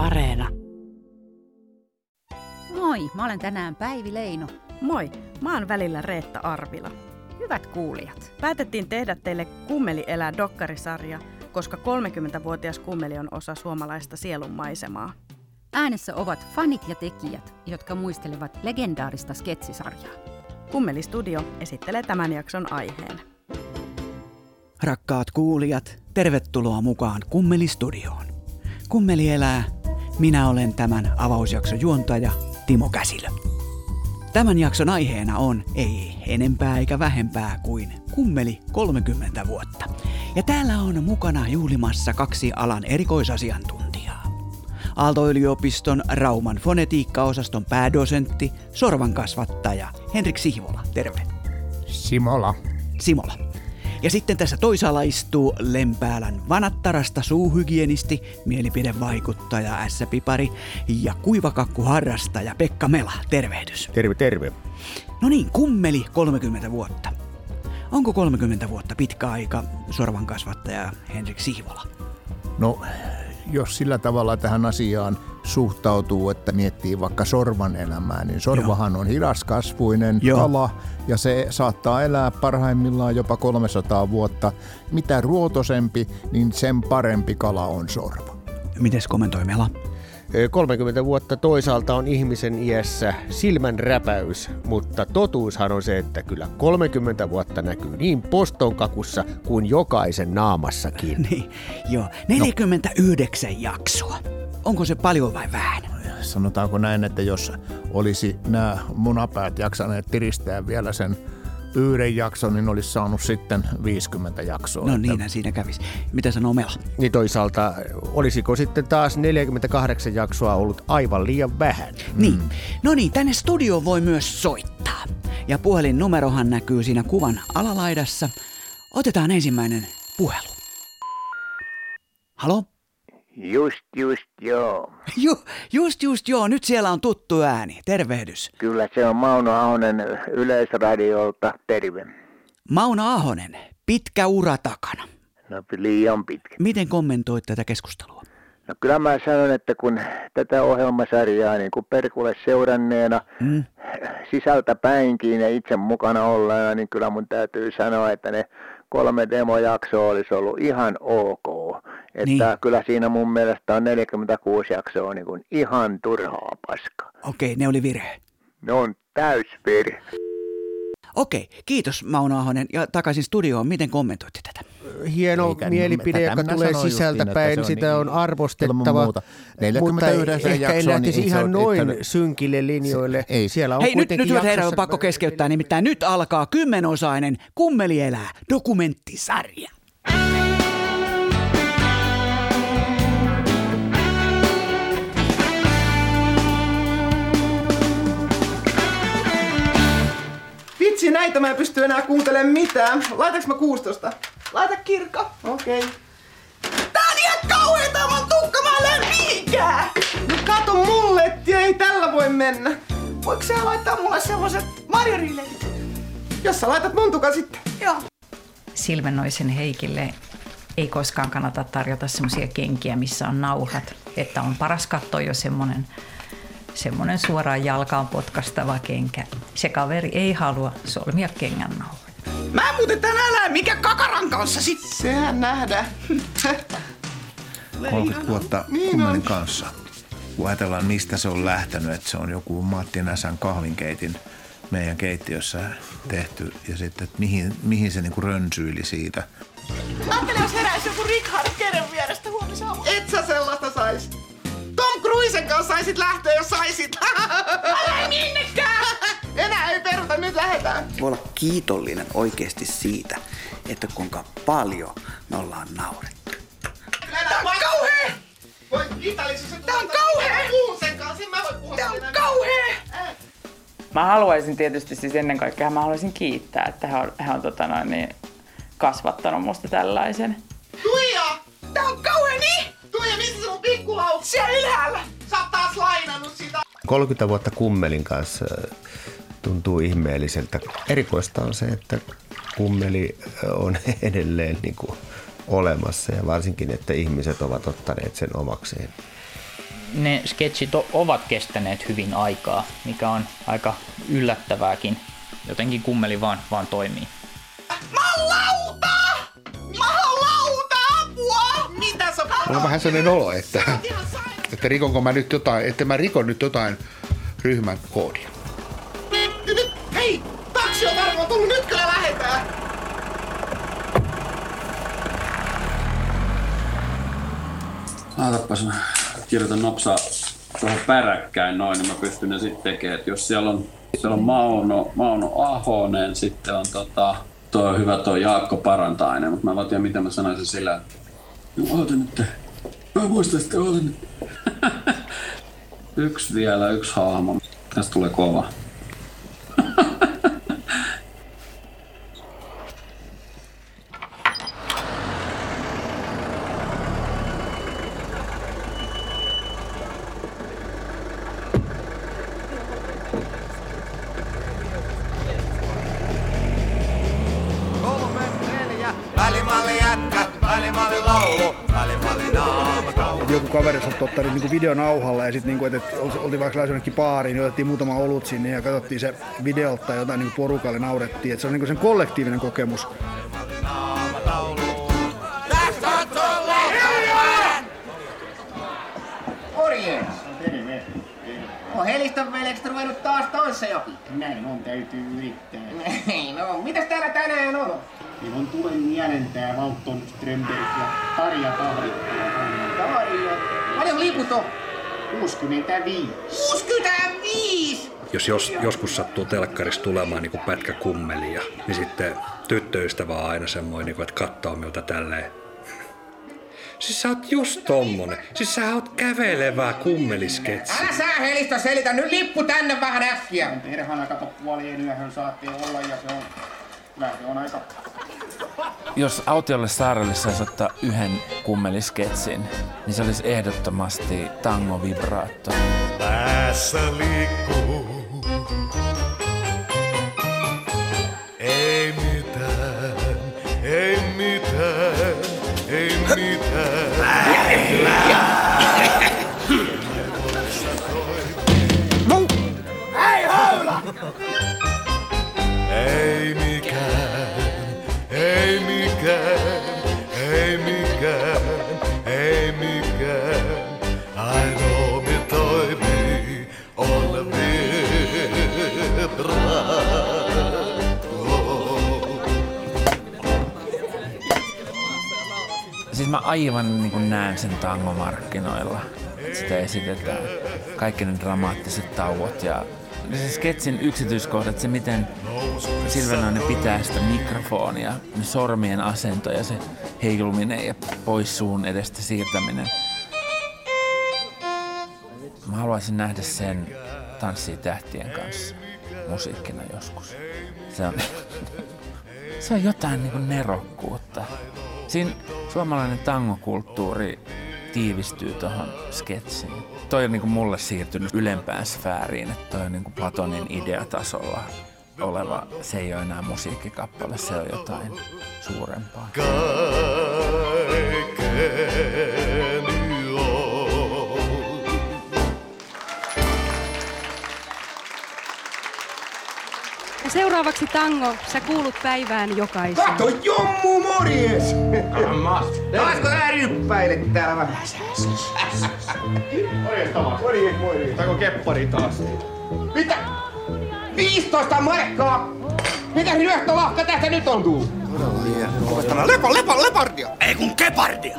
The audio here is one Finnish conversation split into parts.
Areena. Moi, mä olen tänään Päivi Leino. Moi, mä oon välillä Reetta Arvila. Hyvät kuulijat. Päätettiin tehdä teille Kummeli elää dokkarisarja, koska 30-vuotias kummeli on osa suomalaista sielun maisemaa. Äänessä ovat fanit ja tekijät, jotka muistelevat legendaarista sketsisarjaa. Kummeli Studio esittelee tämän jakson aiheen. Rakkaat kuulijat, tervetuloa mukaan Kummeli Studioon. Kummeli elää. Minä olen tämän avausjakson juontaja Timo Käsilö. Tämän jakson aiheena on ei enempää eikä vähempää kuin kummeli 30 vuotta. Ja täällä on mukana juhlimassa kaksi alan erikoisasiantuntijaa. Aalto-yliopiston Rauman fonetiikkaosaston päädosentti, sorvan kasvattaja Henrik Sihvola. Terve. Simola. Simola. Ja sitten tässä toisaalla istuu Lempäälän vanattarasta suuhygienisti, mielipidevaikuttaja S-pipari ja kuivakakkuharrastaja Pekka Mela. Tervehdys. Terve, terve. No niin, kummeli 30 vuotta. Onko 30 vuotta pitkä aika sorvan kasvattaja Henrik Sihvola? No, jos sillä tavalla tähän asiaan suhtautuu, että miettii vaikka sorvan elämää, niin sorvahan on hidaskasvuinen Joo. kala ja se saattaa elää parhaimmillaan jopa 300 vuotta. Mitä ruotosempi, niin sen parempi kala on sorva. Mites kommentoi Mela? Ö, 30 vuotta toisaalta on ihmisen iässä silmän räpäys, mutta totuushan on se, että kyllä 30 vuotta näkyy niin postonkakussa kuin jokaisen naamassakin. Niin, joo, 49 jaksoa. Onko se paljon vai vähän? Sanotaanko näin, että jos olisi nämä munapäät jaksaneet tiristää vielä sen yhden jakson, niin olisi saanut sitten 50 jaksoa. No niinhän siinä kävisi. Mitä sanoo Mela? Niin toisaalta, olisiko sitten taas 48 jaksoa ollut aivan liian vähän? Niin. No niin, tänne studioon voi myös soittaa. Ja puhelinnumerohan näkyy siinä kuvan alalaidassa. Otetaan ensimmäinen puhelu. Halo? Just, just, joo. Ju, just, just, joo, nyt siellä on tuttu ääni. Tervehdys. Kyllä se on Mauno Ahonen Yleisradiolta. Terve. Mauno Ahonen, pitkä ura takana. No liian pitkä. Miten kommentoit tätä keskustelua? No kyllä mä sanon, että kun tätä ohjelmasarjaa niin kuin Perkulle seuranneena Mm. sisältä päinkin ja itse mukana olleena, niin kyllä mun täytyy sanoa, että ne kolme demojaksoa olisi ollut ihan ok. Että Niin. kyllä siinä mun mielestä on 46 jaksoa niin kuin ihan turhaa paskaa. Okei, ne oli virhe. Ne on täysvirhe. Okei, kiitos Mauno Ahonen. Ja takaisin studioon, miten kommentoitte tätä? Hieno Eikä, mielipide, tätä joka tulee sisältä justiin, että päin, se on sitä on ilman arvostettava. muuta. Mutta 49 ehkä en jaksoa, lähtisi niin ei ihan noin yhtään- synkille linjoille. Ei. Siellä on Hei, nyt, kuitenkin nyt hyvät herrat, on jaksossa- pakko keskeyttää, nimittäin nyt alkaa kymmenosainen Kummeli elää dokumenttisarja. Vitsi, näitä mä en pysty enää kuuntelemaan mitään. Laitaks mä 16? Laita kirkka. Okei. Okay. Tää on ihan kauheeta, mä tukka, mä mihinkään. No kato mulle, että ei tällä voi mennä. Voiko sä laittaa mulle semmoset marjoriiletit? Jos sä laitat mun tukan sitten. Joo. Silvennoisen Heikille ei koskaan kannata tarjota semmoisia kenkiä, missä on nauhat. Että on paras katsoa jo semmoinen semmoinen suoraan jalkaan potkastava kenkä. Se kaveri ei halua solmia kengän nauhoja. Mä en muuten tänään näe, mikä kakaran kanssa sit. Sehän nähdään. 30 vuotta Niin kanssa. Kun ajatellaan, mistä se on lähtenyt, että se on joku Matti Näsän kahvinkeitin meidän keittiössä tehty ja sitten, että mihin, mihin se niinku rönsyili siitä. Ajattele, jos heräisi joku Richard Keren vierestä huomisaamu. Et sä sellaista sais. Tom Cruisen kanssa saisit lähteä, jos saisit. Älä minnekään! Enää ei peruta, nyt lähdetään. Voi olla kiitollinen oikeasti siitä, että kuinka paljon me ollaan naurettu. Tää on kauhea! Voi Italisuus, tää on kauhea! Puhun sen kanssa, en mä voi puhua Tää on kauhea! Mä haluaisin tietysti siis ennen kaikkea mä haluaisin kiittää, että hän on, hän on tota noin, niin, kasvattanut musta tällaisen. Tuija! Tää on kauhea pikkulaukku? Siellä ylhäällä! Sä oot taas lainannut sitä. 30 vuotta kummelin kanssa tuntuu ihmeelliseltä. Erikoista on se, että kummeli on edelleen niin kuin olemassa ja varsinkin, että ihmiset ovat ottaneet sen omakseen. ne sketchit o- ovat kestäneet hyvin aikaa, mikä on aika yllättävääkin. Jotenkin kummeli vaan, vaan toimii. Mulla on vähän sellainen olo, että, että rikonko mä nyt jotain, että mä rikon nyt jotain ryhmän koodia. Nyt, hei! Taksi on varmaan tullut, nyt kyllä lähetään! Laitapas mä kirjoitan nopsaa tuohon peräkkäin noin, niin mä pystyn ne sitten tekemään. Et jos siellä on, siellä on Mauno, Mauno Ahonen, sitten on tota, toi hyvä tuo Jaakko Parantainen, mutta mä en tiedä miten mä sanoisin sillä, että oota nyt, mä muistan sitten, oota nyt. yksi vielä, yksi hahmo. Tästä tulee kova. Kolme, neljä, välimalli jätkä, laulu, naama joku kaveri saattoi ottaa niin videonauhalla ja sitten niin että oltiin vaikka jonnekin baariin, niin otettiin muutama olut sinne ja katsottiin se videolta tai jotain niin porukalle naurettiin. Et se on niin sen kollektiivinen kokemus. On Heliston veljestä ruvennut taas tanssejakin. Näin on, täytyy yrittää. Ei no, mitäs täällä tänään on? Meillä on Tulen Mielentää, Valton Strömberg ja Tarja. Tarja. Paljon liput on? 65. 65! jos, jos joskus sattuu telkkarissa tulemaan niin pätkä kummelia, niin sitten tyttöystävä on aina semmoinen, niin kuin, että katsoo minulta tälleen. Siis sä oot just tommonen. Siis sä oot kävelevää kummelisketsi. Älä sä Helisto selitä, nyt lippu tänne vähän äkkiä. Perhana kato puolien yöhön saatte olla ja se on... Se on aika... Jos autiolle saarelle saisi ottaa yhden kummelisketsin, niin se olisi ehdottomasti tango vibraatto. Päässä liikkuu. Ei mitään, ei mitään, ei mitään. Hei höylä! Aivan niin kuin näen sen tangomarkkinoilla. Sitä esitetään. Kaikki ne dramaattiset tauot ja se sketsin yksityiskohdat, se miten Silvenainen pitää sitä mikrofonia, ne sormien asento ja se heiluminen ja pois suun edestä siirtäminen. Mä haluaisin nähdä sen Tanssii tähtien kanssa musiikkina joskus. Se on, se on jotain niin kuin nerokkuutta. Siinä suomalainen tangokulttuuri tiivistyy tuohon sketsiin. Toi on niin kuin mulle siirtynyt ylempään sfääriin, että toi on niin kuin Platonin ideatasolla oleva, se ei ole enää musiikkikappale, se on jotain suurempaa. Kaikkeni Ja seuraavaksi tango, sä kuulut päivään jokaisen. Kato, jommu morjes! Taasko tää ryppäilet täällä vähän? Morjens Tomas. Morjens, morjens. Saiko keppari taas? Mitä? 15 markkaa! Mikä ryöstölahka tästä nyt on tullut? Opettellaan lepo, lepo, lepardia! Ei kun kepardia!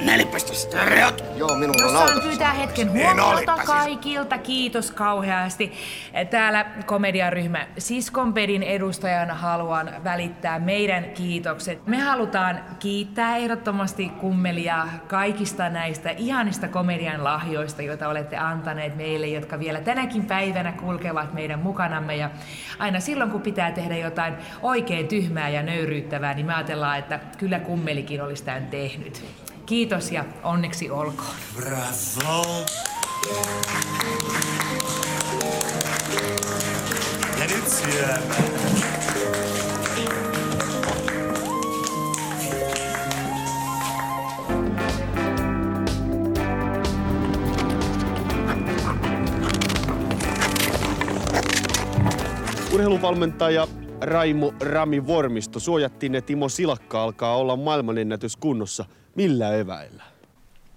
Nelipistä stereot! Joo, minulla on Jos saan pyytää hetken En huomiota kaikilta, kiitos kauheasti. Täällä komediaryhmä Siskonpedin edustajana haluan välittää meidän kiitokset. Me halutaan kiittää ehdottomasti kummelia kaikista näistä ihanista komedian lahjoista, joita olette antaneet meille, jotka vielä tänäkin päivänä kulkevat meidän mukanamme. Ja aina silloin, kun pitää tehdä jotain oikein tyhmää ja nöyryyttävää, niin me ajatellaan, että kyllä kummelikin olisi tämän tehnyt. Kiitos ja onneksi olkoon. Bravo! Ja nyt syömään. Urheiluvalmentaja Raimo Rami Vormisto suojattiin, että Timo Silakka alkaa olla maailmanennätyskunnossa. Millä eväillä?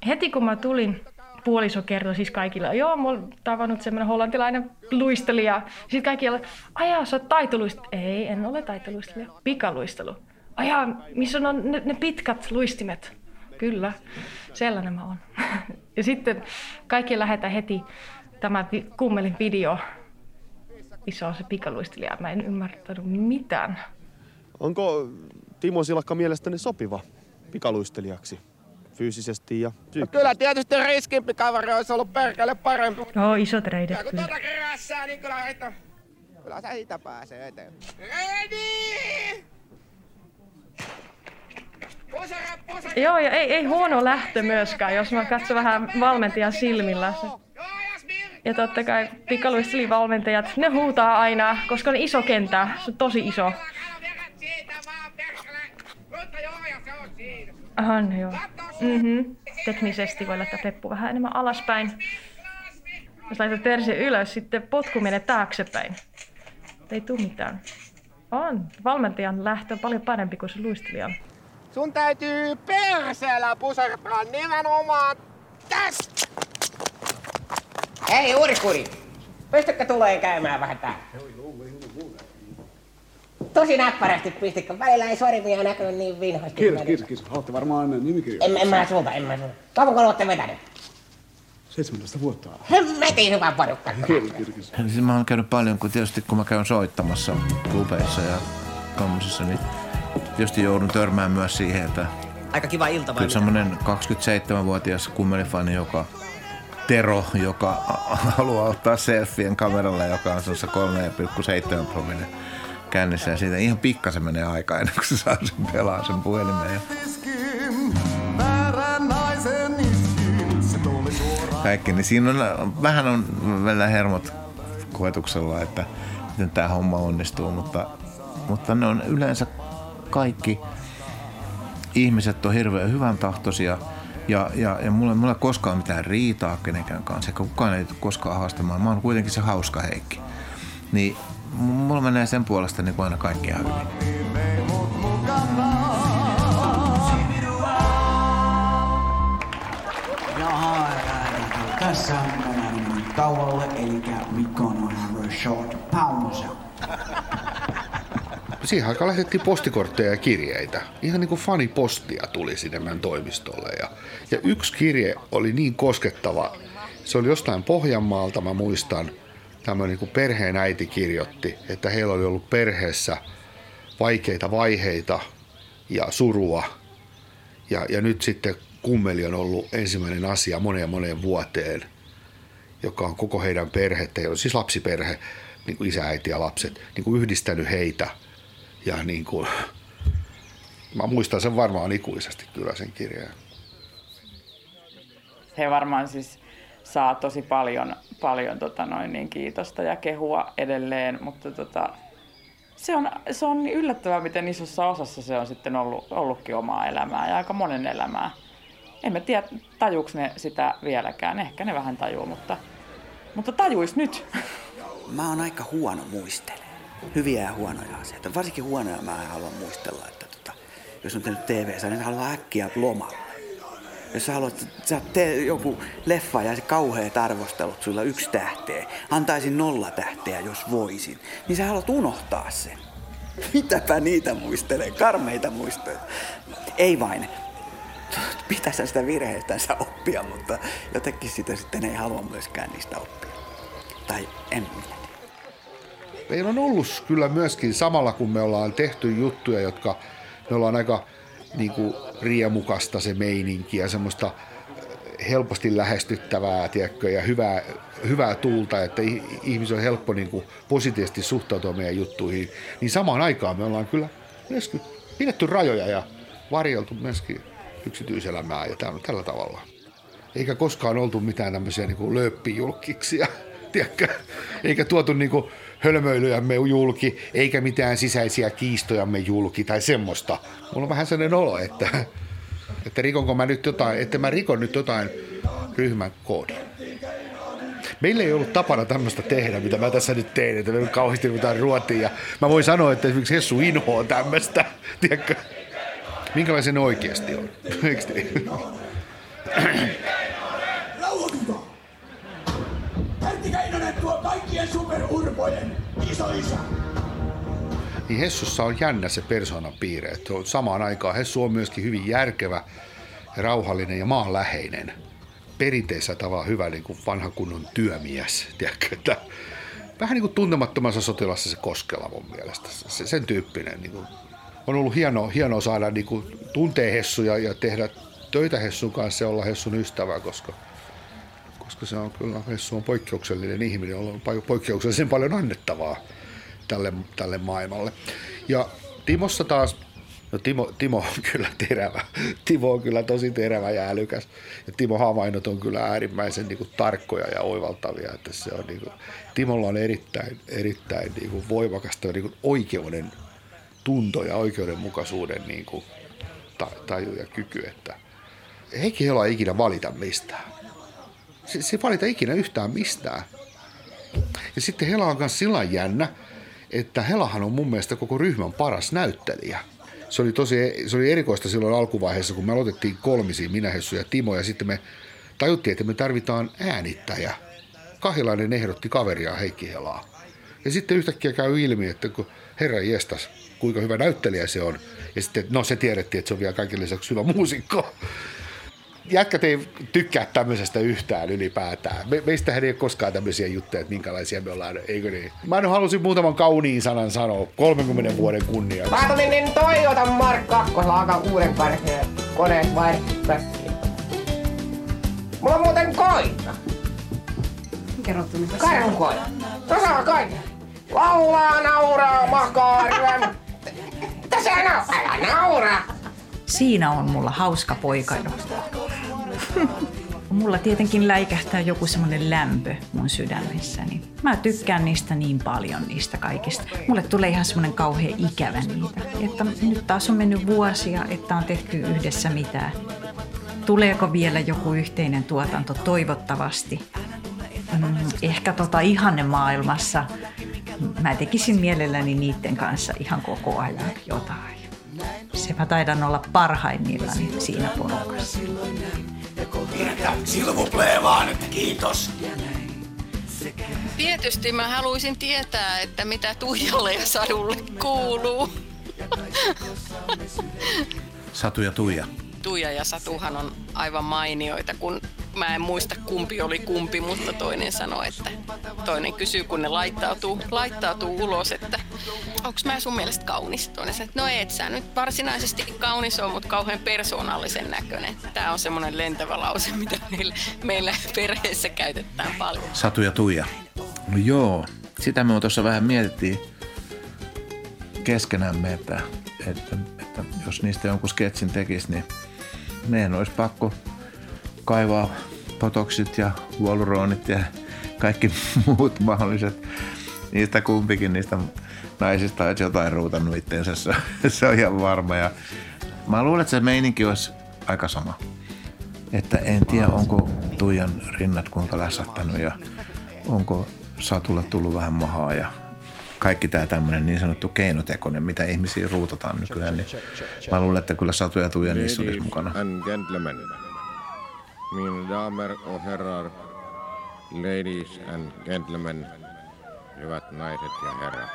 Heti kun mä tulin, puoliso kertoi siis kaikille, joo, mä oon tavannut semmoinen hollantilainen luistelija. Sitten kaikki oli, ajaa, sä oot taitoluistelija. Ei, en ole taitoluistelija. Pikaluistelu. Ajaa, missä on ne, ne pitkät luistimet? Kyllä, sellainen mä oon. ja sitten kaikki lähetään heti tämä kummelin video, missä on se pikaluistelija. Mä en ymmärtänyt mitään. Onko Timo Silakka mielestäni sopiva pikaluistelijaksi? Fyysisesti ja No psyykkisesti. kyllä tietysti riskimpi kaveri olisi ollut perkele parempi. Joo, isot reidet Ja kun kyllä. tuota kerässää, niin kyllä, että... kyllä sä siitä pääsee eteen. Ready! Pusera, pusera! Joo, ja ei, ei huono lähtö myöskään, jos mä katson vähän valmentajan silmillä. Ja totta kai pikaluistelivalmentajat, ne huutaa aina, koska on iso kenttä, se on tosi iso. On joo. Mm-hmm. Teknisesti voi laittaa peppu vähän enemmän alaspäin. Jos laitat terse ylös, sitten potku menee taaksepäin. Ei tuu mitään. On. Valmentajan lähtö on paljon parempi kuin se luistelijan. Sun täytyy perseellä pusertaa nimenomaan tästä! Hei Urikuri, pystytkö tulee käymään vähän täällä? Tosi näppärästi pistikö, välillä ei sormia näkynyt niin vinhasti. Kiitos, kiitos, kiitos. Haluatte varmaan nimikirjoja. En, en mä sulta, en mä sulta. Kauanko olette vetänyt? 17 vuotta. Hemmetin hyvä porukka. Kiitos, kiitos, kiitos. Siis mä oon käynyt paljon, kun tietysti kun mä käyn soittamassa klubeissa ja tommosissa, niin tietysti joudun törmään myös siihen, että Aika kiva ilta vai kyllä semmonen 27-vuotias kummelifani, joka Tero, joka haluaa ottaa selfien kameralla, joka on sellaisessa 3,7 promille kännissä ja siitä ihan pikkasen menee aika ennen kuin se saa sen pelaa sen puhelimeen. Kaikki, niin siinä on, vähän on vielä hermot koetuksella, että miten tämä homma onnistuu, mutta, mutta ne on yleensä kaikki ihmiset on hirveän hyvän tahtoisia ja, ja, ja mulla, mulla ei koskaan mitään riitaa kenenkään kanssa, eikä kukaan ei tule koskaan haastamaan. Mä oon kuitenkin se hauska Heikki. Niin mulla menee sen puolesta niin kuin aina kaikki ihan hyvin. Jaha, tässä on mennään tauolle, eli we gonna have a short pause. Siihen aikaan lähetettiin postikortteja ja kirjeitä. Ihan niin kuin fanipostia tuli sinne meidän toimistolle. Ja, ja yksi kirje oli niin koskettava. Se oli jostain Pohjanmaalta, mä muistan. Tämmöinen niin perheen äiti kirjoitti, että heillä oli ollut perheessä vaikeita vaiheita ja surua. Ja, ja nyt sitten kummeli on ollut ensimmäinen asia moneen moneen vuoteen, joka on koko heidän perhettä, on siis lapsiperhe, niin kuin isä, äiti ja lapset, niin kuin yhdistänyt heitä. Ja niin kuin, mä muistan sen varmaan ikuisesti kyllä sen kirjeen. He varmaan siis saa tosi paljon, paljon tota noin, niin kiitosta ja kehua edelleen, mutta tota, se, on, se on niin yllättävää, miten isossa osassa se on sitten ollut, ollutkin omaa elämää ja aika monen elämää. En mä tiedä, tajuuks ne sitä vieläkään. Ehkä ne vähän tajuu, mutta, mutta tajuis nyt. Mä oon aika huono muistelemaan. Hyviä ja huonoja asioita. Varsinkin huonoja mä haluan muistella, että tota, jos on tehnyt TV-sä, niin haluaa äkkiä lomalle. Jos sä haluat, sä teet joku leffa ja se kauheat arvostelut sulla yksi tähteä, antaisin nolla tähteä, jos voisin, niin sä haluat unohtaa sen. Mitäpä niitä muistelee, karmeita muistelee. Ei vain. Pitäisi sitä virheestänsä oppia, mutta jotenkin sitä sitten ei halua myöskään niistä oppia. Tai en minä. Meillä on ollut kyllä myöskin samalla, kun me ollaan tehty juttuja, jotka me ollaan aika niin kuin riemukasta se meininki ja semmoista helposti lähestyttävää tiedätkö, ja hyvää, hyvää tuulta, että ihmisen on helppo niin kuin positiivisesti suhtautua meidän juttuihin, niin samaan aikaan me ollaan kyllä myöskin pidetty rajoja ja varjeltu myöskin yksityiselämää ja tällä, tällä tavalla. Eikä koskaan oltu mitään tämmöisiä niin lööppijulkkiksia, tiedätkö? eikä tuotu niin kuin hölmöilyjämme julki, eikä mitään sisäisiä kiistojamme julki tai semmoista. Mulla on vähän sellainen olo, että, että rikonko mä nyt jotain, että mä rikon nyt jotain ryhmän koodin. Meillä ei ollut tapana tämmöistä tehdä, mitä mä tässä nyt teen, että me kauheasti ruvetaan ruotiin. Ja mä voin sanoa, että esimerkiksi Hessu inhoaa tämmöistä. Tiedätkö? Minkälaisen oikeasti on? Eikö isoisä. Niin Hessussa on jännä se persoonan piirre. Että samaan aikaan Hessu on myöskin hyvin järkevä, rauhallinen ja maanläheinen. Perinteisellä tavalla hyvä niin kuin vanha kunnon työmies. Tiedätkö, että vähän niin kuin tuntemattomassa sotilassa se Koskela mun mielestä. Se, sen tyyppinen. Niin kuin, on ollut hienoa, hienoa saada niin kuin, tuntea Hessuja ja tehdä töitä Hessun kanssa ja olla Hessun ystävä, koska, koska se on kyllä, Hessu on poikkeuksellinen ihminen, jolla on poikkeuksellisen paljon annettavaa tälle, tälle maailmalle. Ja Timossa taas, no Timo, Timo on kyllä terävä. Timo on kyllä tosi terävä ja älykäs. Ja Timo havainnot on kyllä äärimmäisen niin kuin, tarkkoja ja oivaltavia. Että se on, niin kuin, Timolla on erittäin, erittäin niin kuin, voimakasta niin kuin, oikeuden tunto ja oikeudenmukaisuuden niin kuin, ta, taju ja kyky. Että ei ikinä valita mistään. Se, se valita ikinä yhtään mistään. Ja sitten Hela on myös sillä jännä, että Helahan on mun mielestä koko ryhmän paras näyttelijä. Se oli tosi se oli erikoista silloin alkuvaiheessa, kun me aloitettiin kolmisiin, minä, Hessu ja Timo, ja sitten me tajuttiin, että me tarvitaan äänittäjä. Kahilainen ehdotti kaveria Heikki Helaa. Ja sitten yhtäkkiä käy ilmi, että kun herra jestas, kuinka hyvä näyttelijä se on. Ja sitten, no se tiedettiin, että se on vielä kaiken lisäksi hyvä muusikko. Jätkät ei tykkää tämmöisestä yhtään ylipäätään. Me, meistähän ei ole koskaan tämmöisiä juttuja, että minkälaisia me ollaan, eikö niin? Mä nyt halusin muutaman kauniin sanan sanoa 30 vuoden kunnia. Paatolinen Toyota Mark 2 alkaa uuden karheen koneet vaihdettiin. Mulla on muuten koira. Kerrottu mitä Karhun koira. Tuossa on kaiken. Laulaa, nauraa, makaa, ryöm. Mitä sä nau? Älä naura. Siinä on mulla hauska poikailu. Mulla tietenkin läikähtää joku semmoinen lämpö mun sydämessäni. Mä tykkään niistä niin paljon, niistä kaikista. Mulle tulee ihan semmoinen kauhean ikävä niitä. Että nyt taas on mennyt vuosia, että on tehty yhdessä mitään. Tuleeko vielä joku yhteinen tuotanto? Toivottavasti. Mm, ehkä tota ihanne maailmassa. Mä tekisin mielelläni niiden kanssa ihan koko ajan jotain. Se mä taidan olla parhaimmillani siinä porukassa. Silvuplee vaan, että kiitos. Tietysti mä haluaisin tietää, että mitä Tuijalle ja Sadulle kuuluu. Satu ja Tuija. Tuija ja Satuhan on aivan mainioita, kun mä en muista kumpi oli kumpi, mutta toinen sanoi, että toinen kysyy, kun ne laittautuu, laittautuu ulos, että onko mä sun mielestä kaunis? Toinen sanoi, että no et sä nyt varsinaisesti kaunis on, mutta kauhean persoonallisen näköinen. Tää on semmoinen lentävä lause, mitä meillä, meillä perheessä käytetään paljon. Satu ja Tuija. No joo, sitä me tuossa vähän mietittiin keskenämme, että, että, että jos niistä jonkun sketsin tekisi, niin meidän olisi pakko kaivaa potoksit ja huoluroonit ja kaikki muut mahdolliset. Niistä kumpikin niistä naisista olisi jotain ruutannut itteensä, se, se on ihan varma. Ja mä luulen, että se meininki olisi aika sama. Että en tiedä, onko Tuijan rinnat kuinka lässähtänyt ja onko Satulle tullut vähän mahaa ja kaikki tämä tämmöinen niin sanottu keinotekoinen, mitä ihmisiä ruutataan nykyään, niin mä luulen, että kyllä Satu ja Tuija niissä olisi mukana. Mina damer och herrar, ladies and gentlemen, hyvät naiset ja herrat.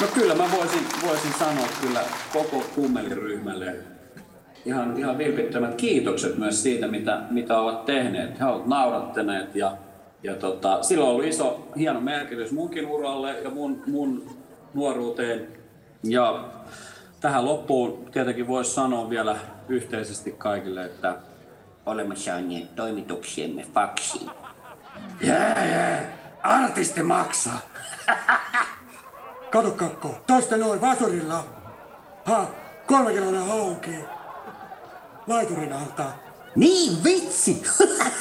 No kyllä mä voisin, voisin sanoa kyllä koko kummeliryhmälle ihan, ihan vilpittömät kiitokset myös siitä, mitä, mitä ovat tehneet. He ovat naurattaneet ja, ja tota, sillä on ollut iso, hieno merkitys munkin uralle ja mun, mun nuoruuteen. Ja tähän loppuun tietenkin voisi sanoa vielä yhteisesti kaikille, että olemme saaneet toimituksiemme faksiin. Jää, jää. Artisti maksaa. Kato kakko, toista noin vasurilla. Ha, kolmekiloinen hauki. Laiturin alta. Niin vitsi!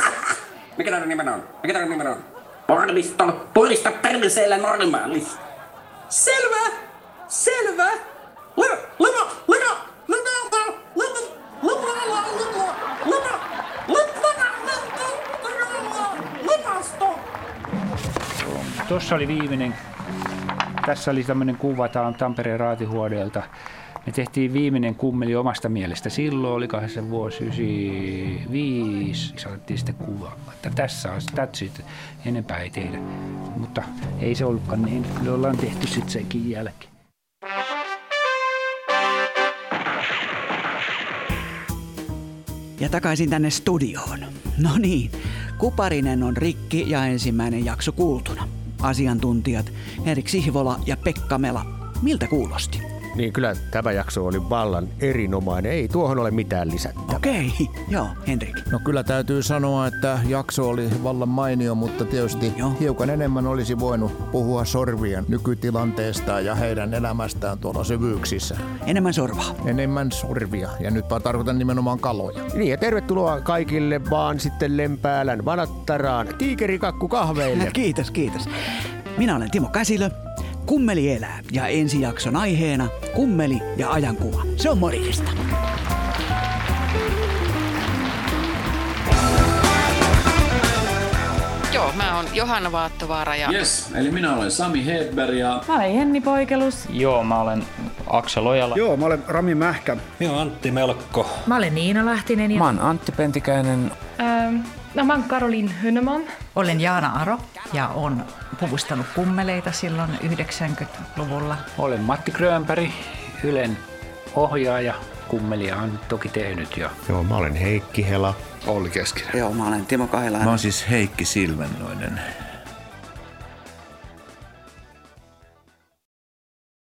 Mikä tämän nimen on? Mikä tämän nimen on? Pornistolla purista permiseellä normaalista. Selvä! selvä! Tuossa oli viimeinen. Tässä oli tämmöinen kuva, tämä on Tampereen raatihuoneelta. Me tehtiin viimeinen kummeli omasta mielestä. Silloin oli se vuosi 95. Saatiin sitten kuva. Että tässä on that's it. Enempää ei tehdä. Mutta ei se ollutkaan niin. Me ollaan tehty sitten senkin jälkeen. Ja takaisin tänne studioon. No niin, Kuparinen on rikki ja ensimmäinen jakso kuultuna. Asiantuntijat Erik Sihvola ja Pekka Mela. Miltä kuulosti? Niin kyllä tämä jakso oli vallan erinomainen. Ei tuohon ole mitään lisättävää. Okei, okay. joo, Henrik. No kyllä täytyy sanoa, että jakso oli vallan mainio, mutta tietysti joo. hiukan enemmän olisi voinut puhua sorvien nykytilanteesta ja heidän elämästään tuolla syvyyksissä. Enemmän sorvaa. Enemmän sorvia, ja nyt mä tarkoitan nimenomaan kaloja. Niin, ja tervetuloa kaikille vaan sitten Lempäälän vanattaraan tiikerikakku kahveille. kiitos, kiitos. Minä olen Timo Käsilö Kummeli elää ja ensi jakson aiheena kummeli ja ajankuva. Se on morjesta. Joo, mä oon Johanna Vaattovaara ja... Yes, eli minä olen Sami Hedberg ja... Mä olen Jenni Poikelus. Joo, mä olen Aksel Ojala. Joo, mä olen Rami Mähkä. Minä olen Antti Melkko. Mä olen Niina Lahtinen. Ja... Mä oon Antti Pentikäinen. Ähm, no mä oon Karolin Hynneman. Olen Jaana Aro ja on puvustanut kummeleita silloin 90-luvulla. Olen Matti Grönberg, Ylen ohjaaja. Kummelia on toki tehnyt jo. Joo, mä olen Heikki Hela. Olli Keskinen. Joo, mä olen Timo Kahilainen. Mä oon siis Heikki Silvennoinen.